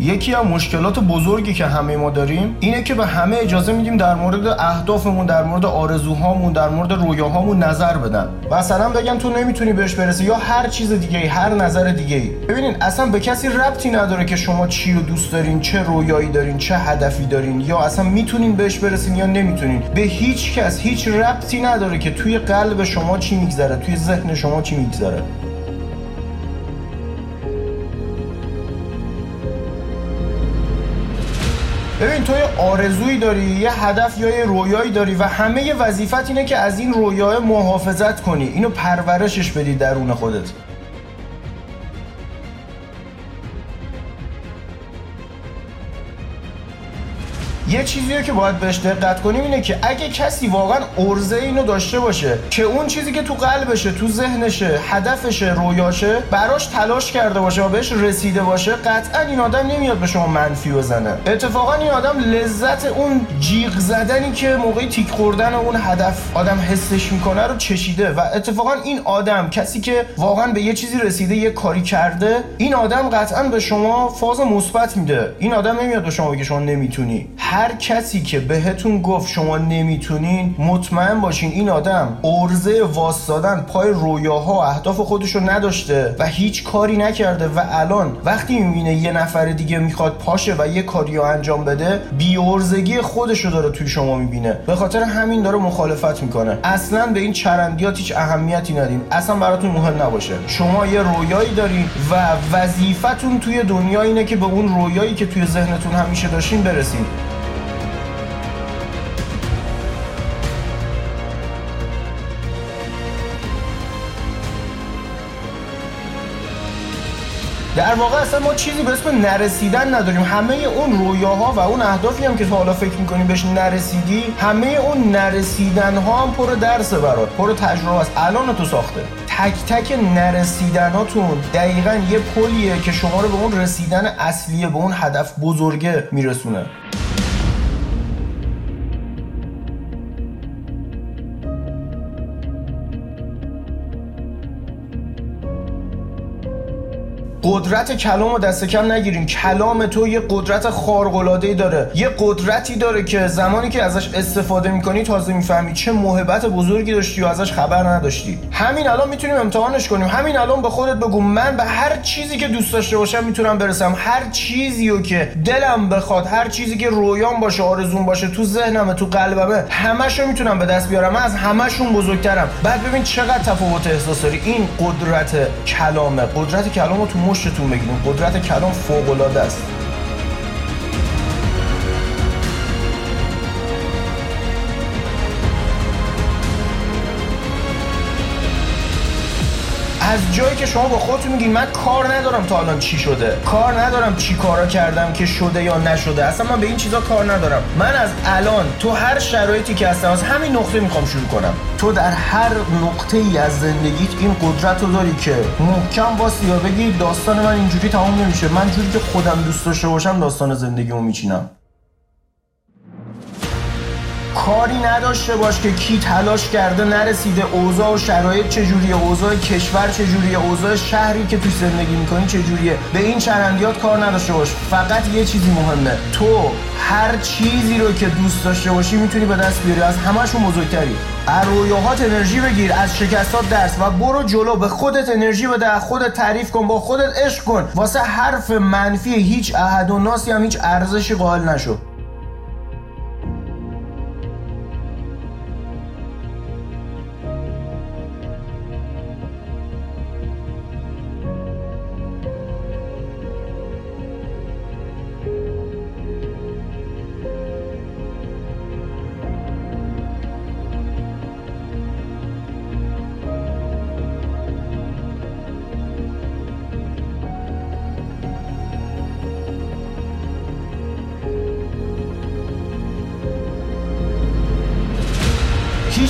یکی از مشکلات بزرگی که همه ما داریم اینه که به همه اجازه میدیم در مورد اهدافمون در مورد آرزوهامون در مورد رویاهامون نظر بدن. مثلا بگن تو نمی‌تونی بهش برسی یا هر چیز دیگه هر نظر دیگه ای ببینین اصلا به کسی ربطی نداره که شما چی رو دوست دارین چه رویایی دارین چه هدفی دارین یا اصلا می‌تونین بهش برسین یا نمی‌تونین. به هیچ کس هیچ ربطی نداره که توی قلب شما چی میگذره توی ذهن شما چی میگذره. ببین تو یه آرزویی داری یه هدف یا یه رویایی داری و همه وظیفت اینه که از این رویاه محافظت کنی. اینو پرورشش بدی درون خودت. یه چیزی که باید بهش دقت کنیم اینه که اگه کسی واقعا ارزه اینو داشته باشه که اون چیزی که تو قلبشه تو ذهنشه هدفشه رویاشه براش تلاش کرده باشه و بهش رسیده باشه قطعا این آدم نمیاد به شما منفی بزنه. اتفاقا این آدم لذت اون جیغ زدنی که موقع تیک خوردن اون هدف آدم حسش می‌کنه رو چشیده و اتفاقا این آدم کسی که واقعا به یه چیزی رسیده یه کاری کرده این آدم قطعا به شما فاز مثبت میده. این آدم نمیاد به شما بگه شما نمی‌تونی. هر کسی که بهتون گفت شما نمی‌تونین مطمئن باشین این آدم ارزه واسدادن پای رویاها و اهداف خودش رو نداشته و هیچ کاری نکرده و الان وقتی می‌بینه یه نفر دیگه می‌خواد پاشه و یه کاری رو انجام بده بی ارزگی خودش رو داره توی شما می‌بینه. به خاطر همین داره مخالفت می‌کنه. اصلا به این چرندیات هیچ اهمیتی ندیم. اصلا براتون مهم نباشه. شما یه رویایی دارین و وظیفتون توی دنیا اینه که به اون رویایی که توی ذهنتون همیشه داشتین برسین. در واقع اصلا ما چیزی به اسم نرسیدن نداریم. همه اون رویاها و اون اهدافی هم که تا حالا فکر می‌کنیم بهش نرسیدی همه اون نرسیدن ها هم پر درس برات پر تجربه است. الان تو ساخته. تک تک نرسیدناتون دقیقا یه پلیه که شما رو به اون رسیدن اصلیه به اون هدف بزرگه میرسونه. قدرت کلام رو دست کم نگیرین. کلام تو یه قدرت خارق داره. یه قدرتی داره که زمانی که ازش استفاده می‌کنی تازه می‌فهمی چه محبت بزرگی داشتی و ازش خبر نداشتی. همین الان می‌تونیم امتحانش کنیم. همین الان به خودت بگو. من به هر چیزی که دوست داشته باشم می‌تونم برسم. هر چیزی رو که دلم بخواد هر چیزی که رویان باشه آرزون باشه تو ذهنمه تو قلبمه همشو می‌تونم به دست بیارم. من از همشون بزرگترم. بعد ببین چقدر تفاوت احساس این قدرت کلامه. قدرت کلامو تو پشتتون بگیریم. قدرت کلام فوق العاده است. از جایی که شما با خودتون میگین من کار ندارم تا الان چی شده. کار ندارم چی کارا کردم که شده یا نشده. اصلا من به این چیزا کار ندارم. من از الان تو هر شرایطی که هستم از همین نقطه می‌خوام شروع کنم. تو در هر نقطه ای از زندگیت این قدرت رو داری که محکم واسی یا بگی داستان من اینجوری تمام نمیشه. من جوری که خودم دوست داشته باشم داستان زندگیمو میچینم. کاری نداشته باش که کی تلاش کرده نرسیده. اوضاع و شرایط چجوریه؟ اوضاع کشور چجوریه؟ اوضاع شهری که توی زندگی می‌کنی چجوریه؟ به این چرندیات کار نداشته باش. فقط یه چیزی مهمه. تو هر چیزی رو که دوست داشته باشی می‌تونی به دست بیاری. از همشون بزرگتری. از رویاهات انرژی بگیر از شکستات درس و برو جلو. به خودت انرژی بده خودت تعریف کن با خودت عشق کن. واسه حرف منفی هیچ احد و ناسی هم هیچ ارزشی قائل نشو.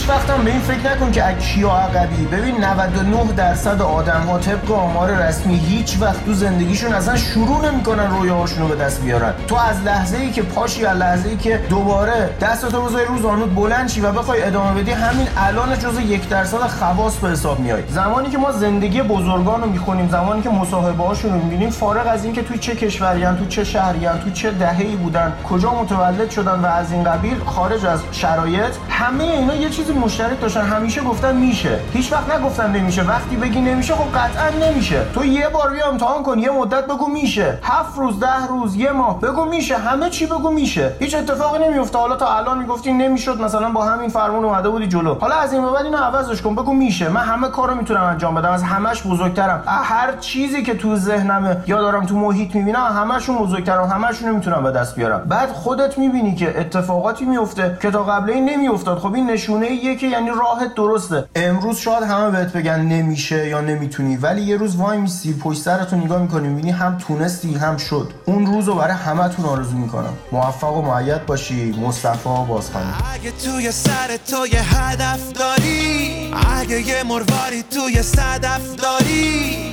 وقت هم به این فکر نکن که کیا عقبی. ببین 99 درصد آدم ها طبق آمار رسمی هیچ وقت تو زندگیشون اصلا شروع نمی‌کنن رویاهاشون رو به دست بیارن. تو از لحظه ای که پاشی از لحظه ای که دوباره دستتو بزنی روز آنود بلند شی و بخوای ادامه بدی همین الان جزء یک درصد خواص به حساب میای. زمانی که ما زندگی بزرگان رو می‌خونیم زمانی که مصاحبه هاشون رو می‌بینیم فارغ از اینکه توی چه کشوریان تو چه شهریان تو چه دهه‌ای بودن کجا متولد شدن و از این قبیل خارج از شرایط همه اینا یه چیزی مشترک داشتن همیشه گفتن میشه. هیچ وقت نگفتن نمیشه. وقتی بگی نمیشه خب قطعا نمیشه. تو یه بار بیا امتحان کن یه مدت بگو میشه. هفت روز ده روز یه ماه بگو میشه. همه چی بگو میشه. هیچ اتفاقی نمیفته حالا تا الان می‌گفتی نمی‌شد مثلا با همین فرمون اومده بودی جلو. حالا از این بعد اینو عوضش کن بگو میشه. من همه کارو می‌تونم انجام بدم. از همش بزرگترم. هر چیزی که تو ذهنمه یا دارم تو محیط می‌بینم همشون بزرگترم. همشون می‌تونم به دست بیارم. بعد خودت می‌بینی که اتفاقاتی میفته که تا قبل نمیافتاد. خب این نشونه ایه که یعنی راهت درسته. امروز شاید همه بهت بگن نمیشه یا نمی‌تونی ولی یه روز وای میسی پشت سرتو نگاه می‌کنی می‌بینی هم تونستی هم شد. اون روز رو برای همتون آرزو می‌کنم. موفق و معید باشی. مصطفی بازخانی اگه توی سر تو یه هدف داری اگه یه مرواری توی صدف داری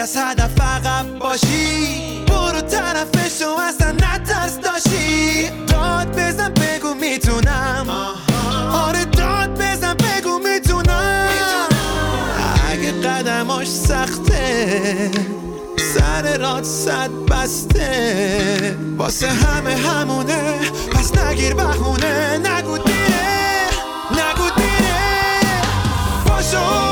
از هدف عقب باشی. برو طرفشو اصلا نترس داشتی داد بزن بگو می‌تونم. آره داد بزن بگو می‌تونم. اگه قدماش سخته سر راد صد بسته. واسه همه همونه پس نگیر بهونه. نگو دیره نگو دیره. باشو.